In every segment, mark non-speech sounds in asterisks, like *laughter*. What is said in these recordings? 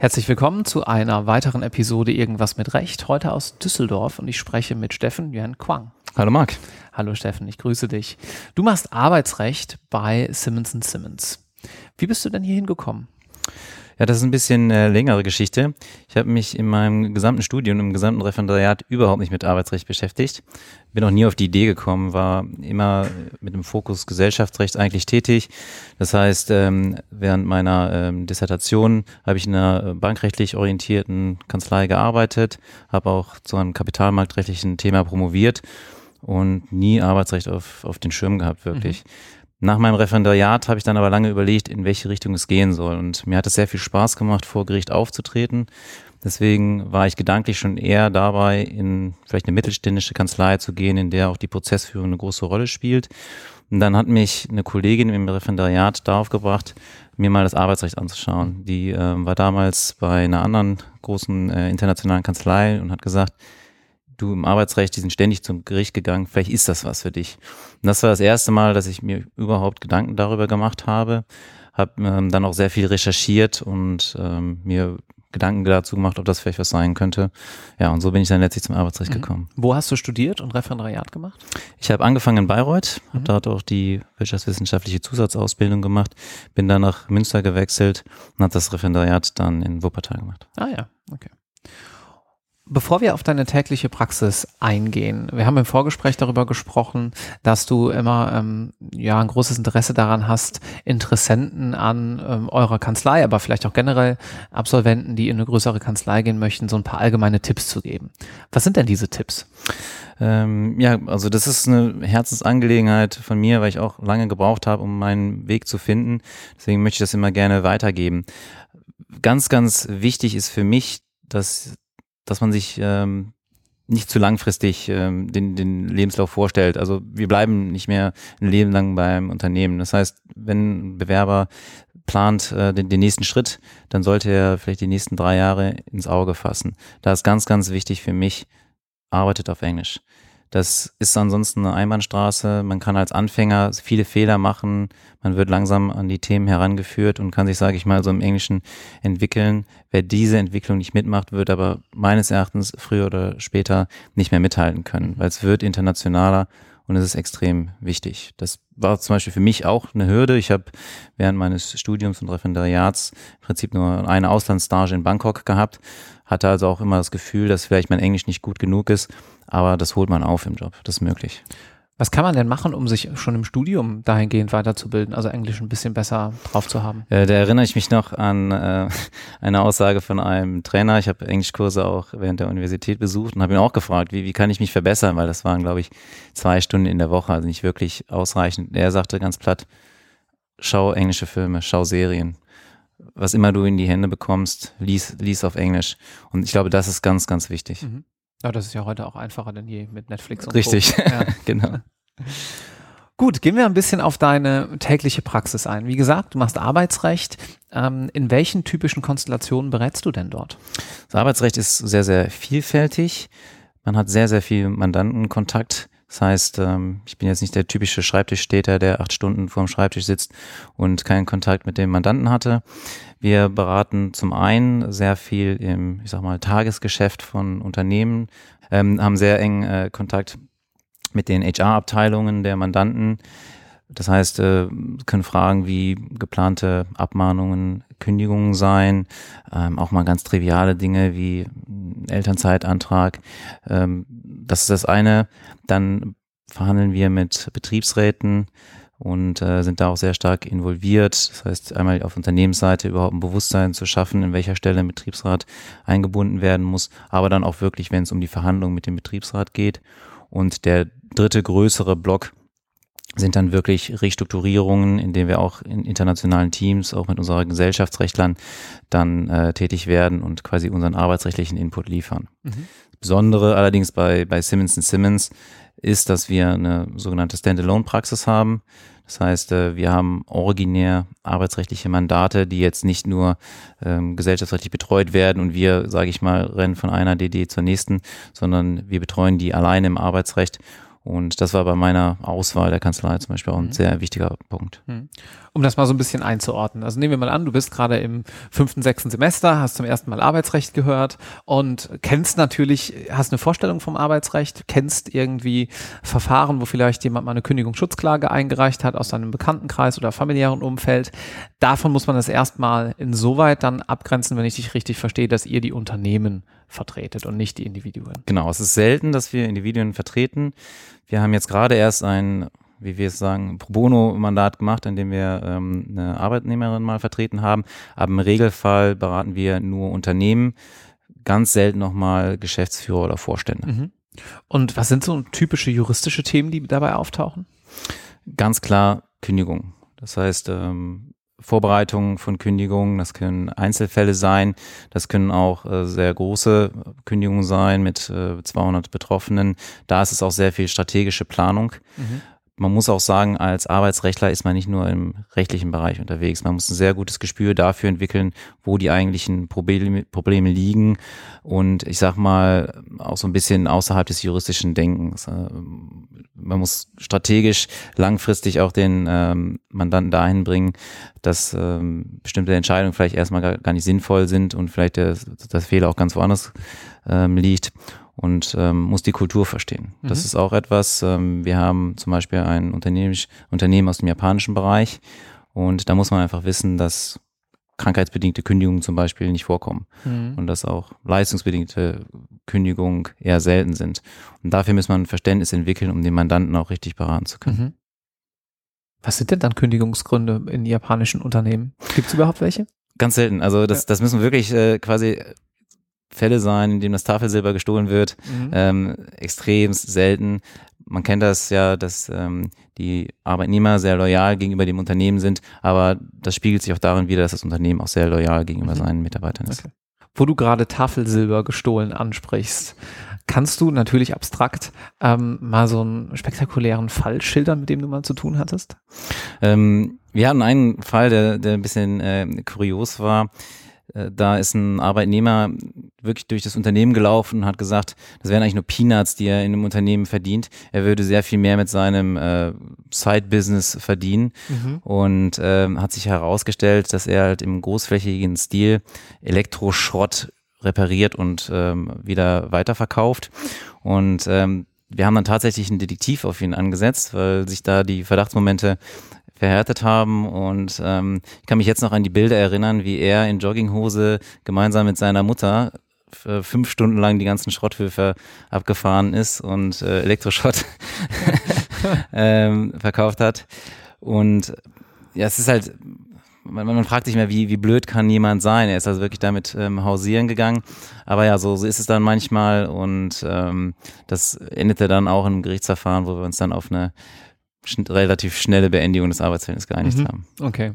Herzlich willkommen zu einer weiteren Episode Irgendwas mit Recht, heute aus Düsseldorf und ich spreche mit Steffen Yuan Quang. Hallo Marc. Hallo Steffen, ich grüße dich. Du machst Arbeitsrecht bei Simmons Simmons. Wie bist du denn hier hingekommen? Ja, das ist ein bisschen äh, längere Geschichte. Ich habe mich in meinem gesamten Studium, im gesamten Referendariat überhaupt nicht mit Arbeitsrecht beschäftigt. Bin auch nie auf die Idee gekommen, war immer mit dem Fokus Gesellschaftsrecht eigentlich tätig. Das heißt, ähm, während meiner ähm, Dissertation habe ich in einer bankrechtlich orientierten Kanzlei gearbeitet, habe auch zu einem kapitalmarktrechtlichen Thema promoviert und nie Arbeitsrecht auf, auf den Schirm gehabt, wirklich. Mhm. Nach meinem Referendariat habe ich dann aber lange überlegt, in welche Richtung es gehen soll. Und mir hat es sehr viel Spaß gemacht, vor Gericht aufzutreten. Deswegen war ich gedanklich schon eher dabei, in vielleicht eine mittelständische Kanzlei zu gehen, in der auch die Prozessführung eine große Rolle spielt. Und dann hat mich eine Kollegin im Referendariat darauf gebracht, mir mal das Arbeitsrecht anzuschauen. Die äh, war damals bei einer anderen großen äh, internationalen Kanzlei und hat gesagt, du im Arbeitsrecht, die sind ständig zum Gericht gegangen, vielleicht ist das was für dich. Und das war das erste Mal, dass ich mir überhaupt Gedanken darüber gemacht habe, habe ähm, dann auch sehr viel recherchiert und ähm, mir Gedanken dazu gemacht, ob das vielleicht was sein könnte. Ja, und so bin ich dann letztlich zum Arbeitsrecht mhm. gekommen. Wo hast du studiert und Referendariat gemacht? Ich habe angefangen in Bayreuth, mhm. habe dort auch die wirtschaftswissenschaftliche Zusatzausbildung gemacht, bin dann nach Münster gewechselt und habe das Referendariat dann in Wuppertal gemacht. Ah ja, okay. Bevor wir auf deine tägliche Praxis eingehen, wir haben im Vorgespräch darüber gesprochen, dass du immer ähm, ja ein großes Interesse daran hast, Interessenten an ähm, eurer Kanzlei, aber vielleicht auch generell Absolventen, die in eine größere Kanzlei gehen möchten, so ein paar allgemeine Tipps zu geben. Was sind denn diese Tipps? Ähm, ja, also das ist eine Herzensangelegenheit von mir, weil ich auch lange gebraucht habe, um meinen Weg zu finden. Deswegen möchte ich das immer gerne weitergeben. Ganz, ganz wichtig ist für mich, dass dass man sich ähm, nicht zu langfristig ähm, den, den Lebenslauf vorstellt. Also wir bleiben nicht mehr ein Leben lang beim Unternehmen. Das heißt, wenn ein Bewerber plant äh, den, den nächsten Schritt, dann sollte er vielleicht die nächsten drei Jahre ins Auge fassen. Da ist ganz, ganz wichtig für mich, arbeitet auf Englisch. Das ist ansonsten eine Einbahnstraße. Man kann als Anfänger viele Fehler machen. Man wird langsam an die Themen herangeführt und kann sich, sage ich mal, so im Englischen entwickeln. Wer diese Entwicklung nicht mitmacht, wird aber meines Erachtens früher oder später nicht mehr mithalten können, weil es wird internationaler und es ist extrem wichtig. Das war zum Beispiel für mich auch eine Hürde. Ich habe während meines Studiums und Referendariats im Prinzip nur eine Auslandsstage in Bangkok gehabt, hatte also auch immer das Gefühl, dass vielleicht mein Englisch nicht gut genug ist, aber das holt man auf im Job. Das ist möglich. Was kann man denn machen, um sich schon im Studium dahingehend weiterzubilden, also Englisch ein bisschen besser drauf zu haben? Äh, da erinnere ich mich noch an äh, *laughs* eine Aussage von einem Trainer. Ich habe Englischkurse auch während der Universität besucht und habe ihn auch gefragt, wie, wie kann ich mich verbessern, weil das waren, glaube ich, zwei Stunden in der Woche, also nicht wirklich ausreichend. Er sagte ganz platt, schau englische Filme, schau Serien. Was immer du in die Hände bekommst, lies, lies auf Englisch. Und ich glaube, das ist ganz, ganz wichtig. Mhm. Ja, das ist ja heute auch einfacher denn je mit Netflix und Richtig, *laughs* ja. genau. Gut, gehen wir ein bisschen auf deine tägliche Praxis ein. Wie gesagt, du machst Arbeitsrecht. Ähm, in welchen typischen Konstellationen berätst du denn dort? Das Arbeitsrecht ist sehr, sehr vielfältig. Man hat sehr, sehr viel Mandantenkontakt. Das heißt, ähm, ich bin jetzt nicht der typische Schreibtischstäter, der acht Stunden vorm Schreibtisch sitzt und keinen Kontakt mit dem Mandanten hatte. Wir beraten zum einen sehr viel im, ich sag mal, Tagesgeschäft von Unternehmen, ähm, haben sehr eng äh, Kontakt mit den HR-Abteilungen der Mandanten. Das heißt, äh, können Fragen wie geplante Abmahnungen, Kündigungen sein, ähm, auch mal ganz triviale Dinge wie Elternzeitantrag. Ähm, das ist das eine. Dann verhandeln wir mit Betriebsräten, und äh, sind da auch sehr stark involviert. Das heißt, einmal auf Unternehmensseite überhaupt ein Bewusstsein zu schaffen, in welcher Stelle ein Betriebsrat eingebunden werden muss, aber dann auch wirklich, wenn es um die Verhandlungen mit dem Betriebsrat geht. Und der dritte größere Block sind dann wirklich Restrukturierungen, in denen wir auch in internationalen Teams, auch mit unseren Gesellschaftsrechtlern dann äh, tätig werden und quasi unseren arbeitsrechtlichen Input liefern. Mhm. Besondere allerdings bei, bei Simmons Simmons ist, dass wir eine sogenannte Standalone-Praxis haben. Das heißt, äh, wir haben originär arbeitsrechtliche Mandate, die jetzt nicht nur ähm, gesellschaftsrechtlich betreut werden und wir, sage ich mal, rennen von einer DD zur nächsten, sondern wir betreuen die alleine im Arbeitsrecht. Und das war bei meiner Auswahl der Kanzlei zum Beispiel auch ein mhm. sehr wichtiger Punkt. Mhm. Um das mal so ein bisschen einzuordnen. Also nehmen wir mal an, du bist gerade im fünften, sechsten Semester, hast zum ersten Mal Arbeitsrecht gehört und kennst natürlich, hast eine Vorstellung vom Arbeitsrecht, kennst irgendwie Verfahren, wo vielleicht jemand mal eine Kündigungsschutzklage eingereicht hat aus seinem Bekanntenkreis oder familiären Umfeld. Davon muss man das erstmal insoweit dann abgrenzen, wenn ich dich richtig verstehe, dass ihr die Unternehmen vertretet und nicht die Individuen. Genau, es ist selten, dass wir Individuen vertreten. Wir haben jetzt gerade erst ein wie wir es sagen, Pro Bono-Mandat gemacht, in dem wir ähm, eine Arbeitnehmerin mal vertreten haben. Aber im Regelfall beraten wir nur Unternehmen, ganz selten nochmal Geschäftsführer oder Vorstände. Mhm. Und was sind so typische juristische Themen, die dabei auftauchen? Ganz klar Kündigung. Das heißt, ähm, Vorbereitung von Kündigungen, das können Einzelfälle sein, das können auch äh, sehr große Kündigungen sein mit äh, 200 Betroffenen. Da ist es auch sehr viel strategische Planung. Mhm man muss auch sagen, als Arbeitsrechtler ist man nicht nur im rechtlichen Bereich unterwegs. Man muss ein sehr gutes Gespür dafür entwickeln, wo die eigentlichen Probleme, Probleme liegen und ich sag mal auch so ein bisschen außerhalb des juristischen Denkens. Äh, man muss strategisch langfristig auch den ähm, Mandanten dahin bringen, dass ähm, bestimmte Entscheidungen vielleicht erstmal gar, gar nicht sinnvoll sind und vielleicht der, das Fehler auch ganz woanders ähm, liegt und ähm, muss die Kultur verstehen. Mhm. Das ist auch etwas, ähm, wir haben zum Beispiel ein Unternehmen, aus dem japanischen Bereich und da muss man einfach wissen, dass krankheitsbedingte Kündigungen zum Beispiel nicht vorkommen mhm. und dass auch leistungsbedingte Kündigungen eher selten sind. Und dafür muss man ein Verständnis entwickeln, um den Mandanten auch richtig beraten zu können. Mhm. Was sind denn dann Kündigungsgründe in japanischen Unternehmen? Gibt es überhaupt welche? Ganz selten. Also das, ja. das müssen wirklich äh, quasi Fälle sein, in denen das Tafelsilber gestohlen wird. Mhm. Ähm, extrem selten. Man kennt das ja, dass ähm, die Arbeitnehmer sehr loyal gegenüber dem Unternehmen sind, aber das spiegelt sich auch darin wider, dass das Unternehmen auch sehr loyal gegenüber mhm. seinen Mitarbeitern ist. Okay. Wo du gerade Tafelsilber gestohlen ansprichst, kannst du natürlich abstrakt ähm, mal so einen spektakulären Fall schildern, mit dem du mal zu tun hattest? Ähm, wir hatten einen Fall, der, der ein bisschen äh, kurios war. Äh, da ist ein Arbeitnehmer wirklich durch das Unternehmen gelaufen und hat gesagt, das wären eigentlich nur Peanuts, die er in einem Unternehmen verdient. Er würde sehr viel mehr mit seinem äh, Side-Business verdienen mhm. und äh, hat sich herausgestellt, dass er halt im großflächigen Stil Elektroschrott repariert und ähm, wieder weiterverkauft. Und ähm, wir haben dann tatsächlich einen Detektiv auf ihn angesetzt, weil sich da die Verdachtsmomente verhärtet haben. Und ähm, ich kann mich jetzt noch an die Bilder erinnern, wie er in Jogginghose gemeinsam mit seiner Mutter fünf Stunden lang die ganzen Schrotthöfe abgefahren ist und äh, Elektroschrott *laughs* ähm, verkauft hat. Und ja, es ist halt, man, man fragt sich mehr, wie, wie blöd kann jemand sein? Er ist also wirklich damit ähm, hausieren gegangen. Aber ja, so, so ist es dann manchmal und ähm, das endete dann auch im Gerichtsverfahren, wo wir uns dann auf eine schn relativ schnelle Beendigung des Arbeitsverhältnisses geeinigt mhm. haben. Okay.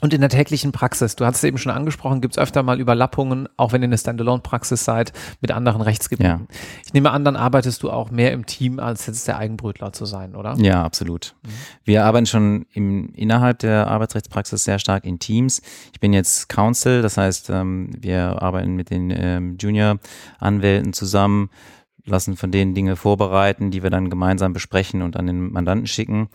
Und in der täglichen Praxis, du hast es eben schon angesprochen, gibt es öfter mal Überlappungen, auch wenn ihr eine Standalone-Praxis seid, mit anderen Rechtsgebieten. Ja. Ich nehme an, dann arbeitest du auch mehr im Team, als jetzt der Eigenbrötler zu sein, oder? Ja, absolut. Mhm. Wir arbeiten schon im, innerhalb der Arbeitsrechtspraxis sehr stark in Teams. Ich bin jetzt Counsel, das heißt, ähm, wir arbeiten mit den ähm, Junior-Anwälten zusammen lassen von denen Dinge vorbereiten, die wir dann gemeinsam besprechen und an den Mandanten schicken.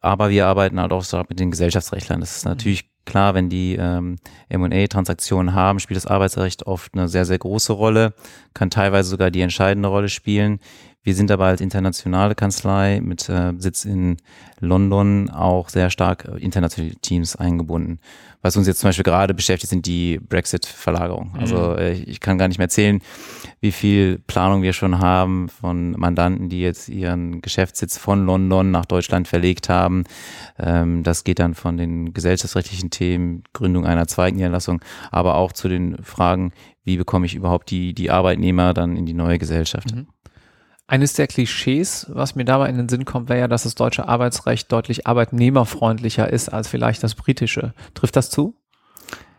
Aber wir arbeiten halt auch mit den Gesellschaftsrechtlern. Das ist mhm. natürlich klar, wenn die ähm, M&A-Transaktionen haben, spielt das Arbeitsrecht oft eine sehr, sehr große Rolle, kann teilweise sogar die entscheidende Rolle spielen. Wir sind aber als internationale Kanzlei mit äh, Sitz in London auch sehr stark äh, internationale Teams eingebunden. Was uns jetzt zum Beispiel gerade beschäftigt, sind die Brexit-Verlagerungen. Also, mhm. Also äh, ich kann gar nicht mehr erzählen, wie viel Planung wir schon haben von Mandanten, die jetzt ihren Geschäftssitz von London nach Deutschland verlegt haben. Ähm, das geht dann von den gesellschaftsrechtlichen Themen, Gründung einer zweiten Niederlassung, aber auch zu den Fragen, wie bekomme ich überhaupt die, die Arbeitnehmer dann in die neue Gesellschaft. Mhm. Eines der Klischees, was mir dabei in den Sinn kommt, wäre ja, dass das deutsche Arbeitsrecht deutlich arbeitnehmerfreundlicher ist als vielleicht das britische. Trifft das zu?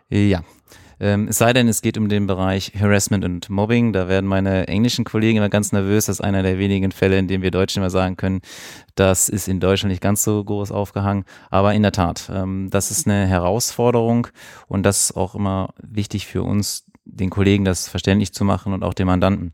Ja. Ähm, es sei denn, es geht um den Bereich Harassment und Mobbing. Da werden meine englischen Kollegen immer ganz nervös. Das ist einer der wenigen Fälle, in dem wir Deutschen immer sagen können, das ist in Deutschland nicht ganz so groß aufgehangen. Aber in der Tat, ähm, das ist eine Herausforderung und das ist auch immer wichtig für uns, den Kollegen das verständlich zu machen und auch den Mandanten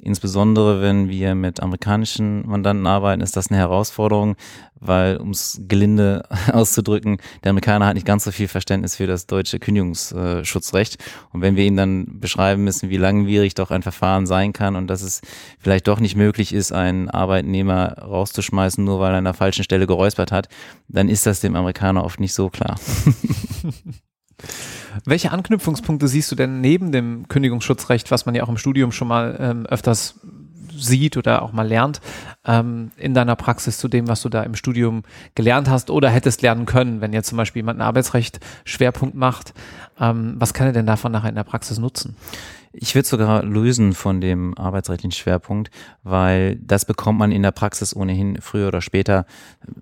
Insbesondere wenn wir mit amerikanischen Mandanten arbeiten, ist das eine Herausforderung, weil, um es gelinde *laughs* auszudrücken, der Amerikaner hat nicht ganz so viel Verständnis für das deutsche Kündigungsschutzrecht. Und wenn wir ihm dann beschreiben müssen, wie langwierig doch ein Verfahren sein kann und dass es vielleicht doch nicht möglich ist, einen Arbeitnehmer rauszuschmeißen, nur weil er an der falschen Stelle geräuspert hat, dann ist das dem Amerikaner oft nicht so klar. *laughs* Welche Anknüpfungspunkte siehst du denn neben dem Kündigungsschutzrecht, was man ja auch im Studium schon mal ähm, öfters sieht oder auch mal lernt, ähm, in deiner Praxis zu dem, was du da im Studium gelernt hast oder hättest lernen können, wenn jetzt zum Beispiel jemand einen Arbeitsrecht Schwerpunkt macht, ähm, was kann er denn davon nachher in der Praxis nutzen? Ich würde sogar lösen von dem arbeitsrechtlichen Schwerpunkt, weil das bekommt man in der Praxis ohnehin früher oder später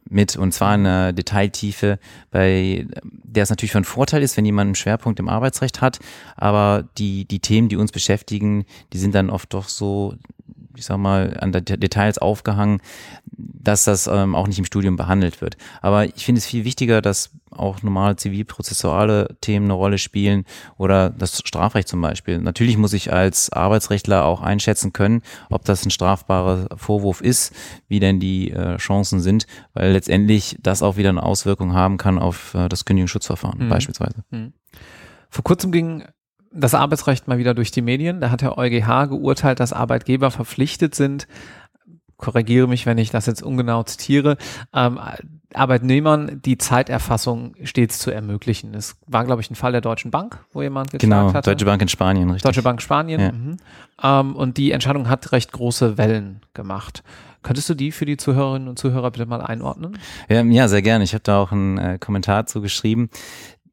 mit und zwar in einer Detailtiefe, bei der es natürlich von Vorteil ist, wenn jemand einen Schwerpunkt im Arbeitsrecht hat, aber die, die Themen, die uns beschäftigen, die sind dann oft doch so ich sag mal, an Details aufgehangen, dass das ähm, auch nicht im Studium behandelt wird. Aber ich finde es viel wichtiger, dass auch normale zivilprozessuale Themen eine Rolle spielen oder das Strafrecht zum Beispiel. Natürlich muss ich als Arbeitsrechtler auch einschätzen können, ob das ein strafbarer Vorwurf ist, wie denn die äh, Chancen sind, weil letztendlich das auch wieder eine Auswirkung haben kann auf äh, das Kündigungsschutzverfahren mhm. beispielsweise. Mhm. Vor kurzem ging das Arbeitsrecht mal wieder durch die Medien. Da hat der EuGH geurteilt, dass Arbeitgeber verpflichtet sind, korrigiere mich, wenn ich das jetzt ungenau zitiere, ähm, Arbeitnehmern die Zeiterfassung stets zu ermöglichen. Es war, glaube ich, ein Fall der Deutschen Bank, wo jemand geklagt genau, hatte. Deutsche Bank in Spanien, richtig. Deutsche Bank Spanien. Ja. Mhm. Ähm, und die Entscheidung hat recht große Wellen gemacht. Könntest du die für die Zuhörerinnen und Zuhörer bitte mal einordnen? Ja, ja sehr gerne. Ich habe da auch einen äh, Kommentar zu geschrieben.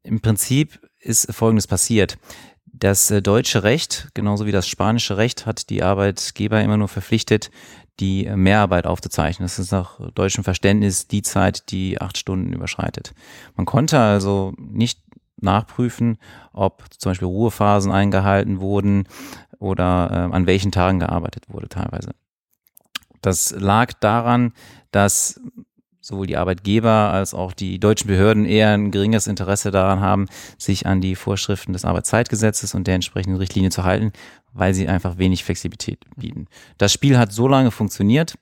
Im Prinzip ist Folgendes passiert. Das äh, deutsche Recht, genauso wie das spanische Recht, hat die Arbeitgeber immer nur verpflichtet, die äh, Mehrarbeit aufzuzeichnen. Das ist nach deutschem Verständnis die Zeit, die acht Stunden überschreitet. Man konnte also nicht nachprüfen, ob zum Beispiel Ruhephasen eingehalten wurden oder äh, an welchen Tagen gearbeitet wurde teilweise. Das lag daran, dass sowohl die Arbeitgeber als auch die deutschen Behörden eher ein geringes Interesse daran haben, sich an die Vorschriften des Arbeitszeitgesetzes und der entsprechenden Richtlinie zu halten, weil sie einfach wenig Flexibilität bieten. Das Spiel hat so lange funktioniert,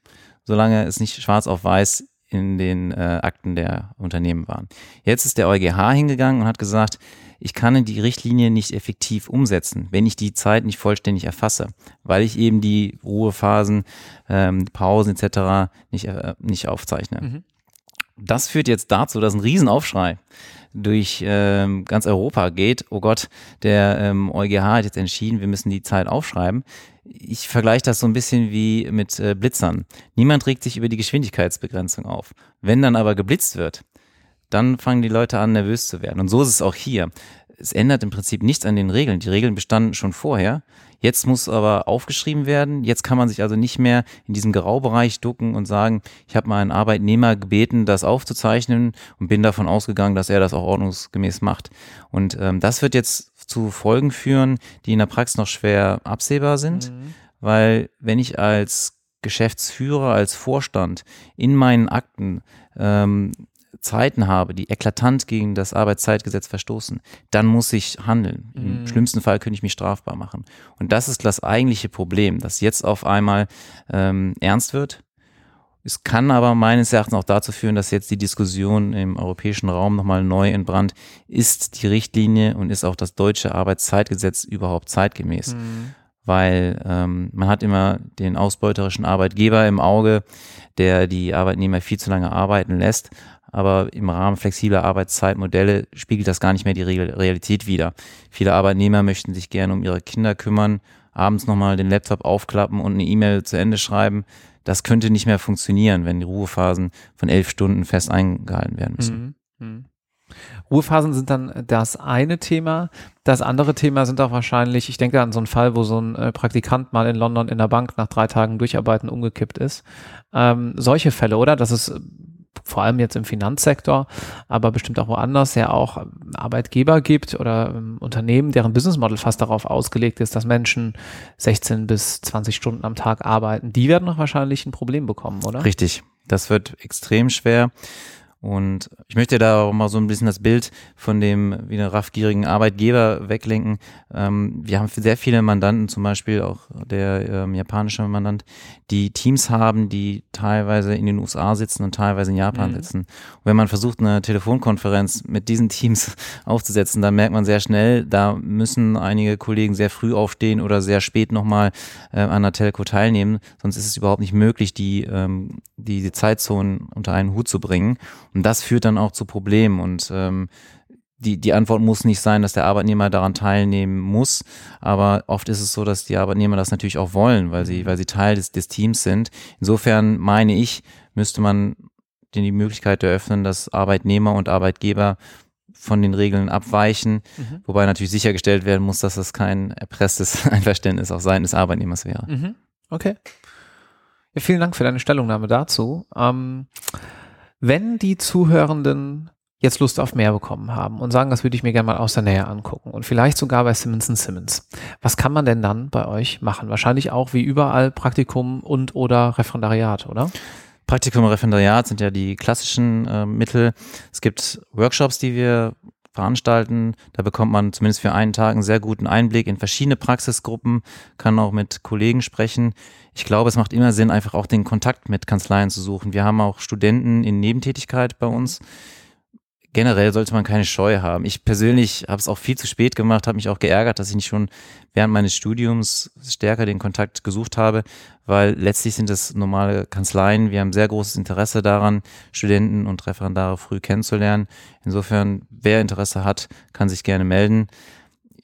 solange es nicht schwarz auf weiß in den äh, Akten der Unternehmen waren. Jetzt ist der EuGH hingegangen und hat gesagt, ich kann die Richtlinie nicht effektiv umsetzen, wenn ich die Zeit nicht vollständig erfasse, weil ich eben die Ruhephasen, ähm, Pausen etc. nicht, äh, nicht aufzeichne. Mhm. Das führt jetzt dazu, dass ein Riesenaufschrei durch ähm, ganz Europa geht. Oh Gott, der ähm, EuGH hat jetzt entschieden, wir müssen die Zeit aufschreiben. Ich vergleiche das so ein bisschen wie mit äh, Blitzern. Niemand regt sich über die Geschwindigkeitsbegrenzung auf. Wenn dann aber geblitzt wird, dann fangen die Leute an, nervös zu werden. Und so ist es auch hier. Es ändert im Prinzip nichts an den Regeln. Die Regeln bestanden schon vorher. Jetzt muss aber aufgeschrieben werden. Jetzt kann man sich also nicht mehr in diesem Graubereich ducken und sagen, ich habe mal einen Arbeitnehmer gebeten, das aufzuzeichnen und bin davon ausgegangen, dass er das auch ordnungsgemäß macht. Und ähm, das wird jetzt zu Folgen führen, die in der Praxis noch schwer absehbar sind, mhm. weil wenn ich als Geschäftsführer, als Vorstand in meinen Akten ähm, Zeiten habe, die eklatant gegen das Arbeitszeitgesetz verstoßen, dann muss ich handeln. Im mhm. schlimmsten Fall könnte ich mich strafbar machen. Und das ist das eigentliche Problem, dass jetzt auf einmal ähm, ernst wird. Es kann aber meines Erachtens auch dazu führen, dass jetzt die Diskussion im europäischen Raum nochmal neu entbrannt. Ist die Richtlinie und ist auch das deutsche Arbeitszeitgesetz überhaupt zeitgemäß? Mhm weil ähm, man hat immer den ausbeuterischen Arbeitgeber im Auge, der die Arbeitnehmer viel zu lange arbeiten lässt aber im Rahmen flexibler Arbeitszeitmodelle spiegelt das gar nicht mehr die Realität wider. Viele Arbeitnehmer möchten sich gerne um ihre Kinder kümmern, abends nochmal den Laptop aufklappen und eine E-Mail zu Ende schreiben. Das könnte nicht mehr funktionieren, wenn die Ruhephasen von elf Stunden fest eingehalten werden müssen. Mhm. Mhm. Ruhephasen sind dann das eine Thema. Das andere Thema sind auch wahrscheinlich, ich denke an so einen Fall, wo so ein äh, Praktikant mal in London in der Bank nach drei Tagen Durcharbeiten umgekippt ist. Ähm, solche Fälle, oder? Das ist vor allem jetzt im Finanzsektor, aber bestimmt auch woanders ja auch Arbeitgeber gibt oder ähm, Unternehmen, deren Businessmodel fast darauf ausgelegt ist, dass Menschen 16 bis 20 Stunden am Tag arbeiten. Die werden noch wahrscheinlich ein Problem bekommen, oder? Richtig. Das wird extrem schwer. Und ich möchte da auch mal so ein bisschen das Bild von dem wieder raffgierigen Arbeitgeber weglenken. Ähm, wir haben sehr viele Mandanten, zum Beispiel auch der ähm, japanische Mandant, die Teams haben, die teilweise in den USA sitzen und teilweise in Japan mhm. sitzen. Und wenn man versucht, eine Telefonkonferenz mit diesen Teams *laughs* aufzusetzen, dann merkt man sehr schnell, da müssen einige Kollegen sehr früh aufstehen oder sehr spät nochmal äh, an der Telco teilnehmen. Sonst ist es überhaupt nicht möglich, die, ähm, die, die Zeitzonen unter einen Hut zu bringen. Und das führt dann auch zu Problemen und ähm, die, die Antwort muss nicht sein, dass der Arbeitnehmer daran teilnehmen muss, aber oft ist es so, dass die Arbeitnehmer das natürlich auch wollen, weil sie, weil sie Teil des, des Teams sind. Insofern meine ich, müsste man denen die Möglichkeit eröffnen, dass Arbeitnehmer und Arbeitgeber von den Regeln abweichen, mhm. wobei natürlich sichergestellt werden muss, dass das kein erpresstes *laughs* Einverständnis auch Seiten des Arbeitnehmers wäre. Mhm. Okay. Ja, vielen Dank für deine Stellungnahme dazu. Ähm, wenn die Zuhörenden jetzt Lust auf mehr bekommen haben und sagen, das würde ich mir gerne mal aus der Nähe angucken und vielleicht sogar bei Simmons Simmons. Was kann man denn dann bei euch machen? Wahrscheinlich auch wie überall Praktikum und oder Referendariat, oder? Praktikum und Referendariat sind ja die klassischen äh, Mittel. Es gibt Workshops, die wir veranstalten. Da bekommt man zumindest für einen Tag einen sehr guten Einblick in verschiedene Praxisgruppen, kann auch mit Kollegen sprechen. Ich glaube, es macht immer Sinn, einfach auch den Kontakt mit Kanzleien zu suchen. Wir haben auch Studenten in Nebentätigkeit bei uns. Generell sollte man keine Scheu haben. Ich persönlich habe es auch viel zu spät gemacht, habe mich auch geärgert, dass ich nicht schon während meines Studiums stärker den Kontakt gesucht habe, weil letztlich sind es normale Kanzleien. Wir haben sehr großes Interesse daran, Studenten und Referendare früh kennenzulernen. Insofern, wer Interesse hat, kann sich gerne melden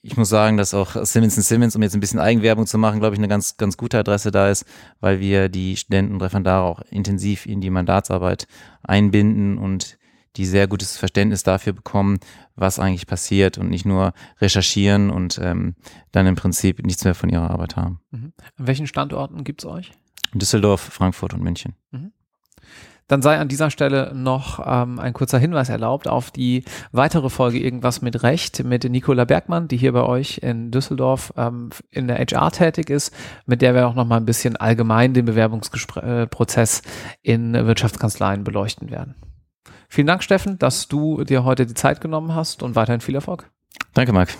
ich muss sagen, dass auch Simmons Simmons, um jetzt ein bisschen Eigenwerbung zu machen, glaube ich, eine ganz, ganz gute Adresse da ist, weil wir die Studenten und Referendare auch intensiv in die Mandatsarbeit einbinden und die sehr gutes Verständnis dafür bekommen, was eigentlich passiert und nicht nur recherchieren und ähm, dann im Prinzip nichts mehr von ihrer Arbeit haben. Mhm. An welchen Standorten gibt es euch? Düsseldorf, Frankfurt und München. Mhm. Dann sei an dieser Stelle noch ähm, ein kurzer Hinweis erlaubt auf die weitere Folge Irgendwas mit Recht mit Nicola Bergmann, die hier bei euch in Düsseldorf ähm, in der HR tätig ist, mit der wir auch noch mal ein bisschen allgemein den Bewerbungsprozess in Wirtschaftskanzleien beleuchten werden. Vielen Dank, Steffen, dass du dir heute die Zeit genommen hast und weiterhin viel Erfolg. Danke, Marc.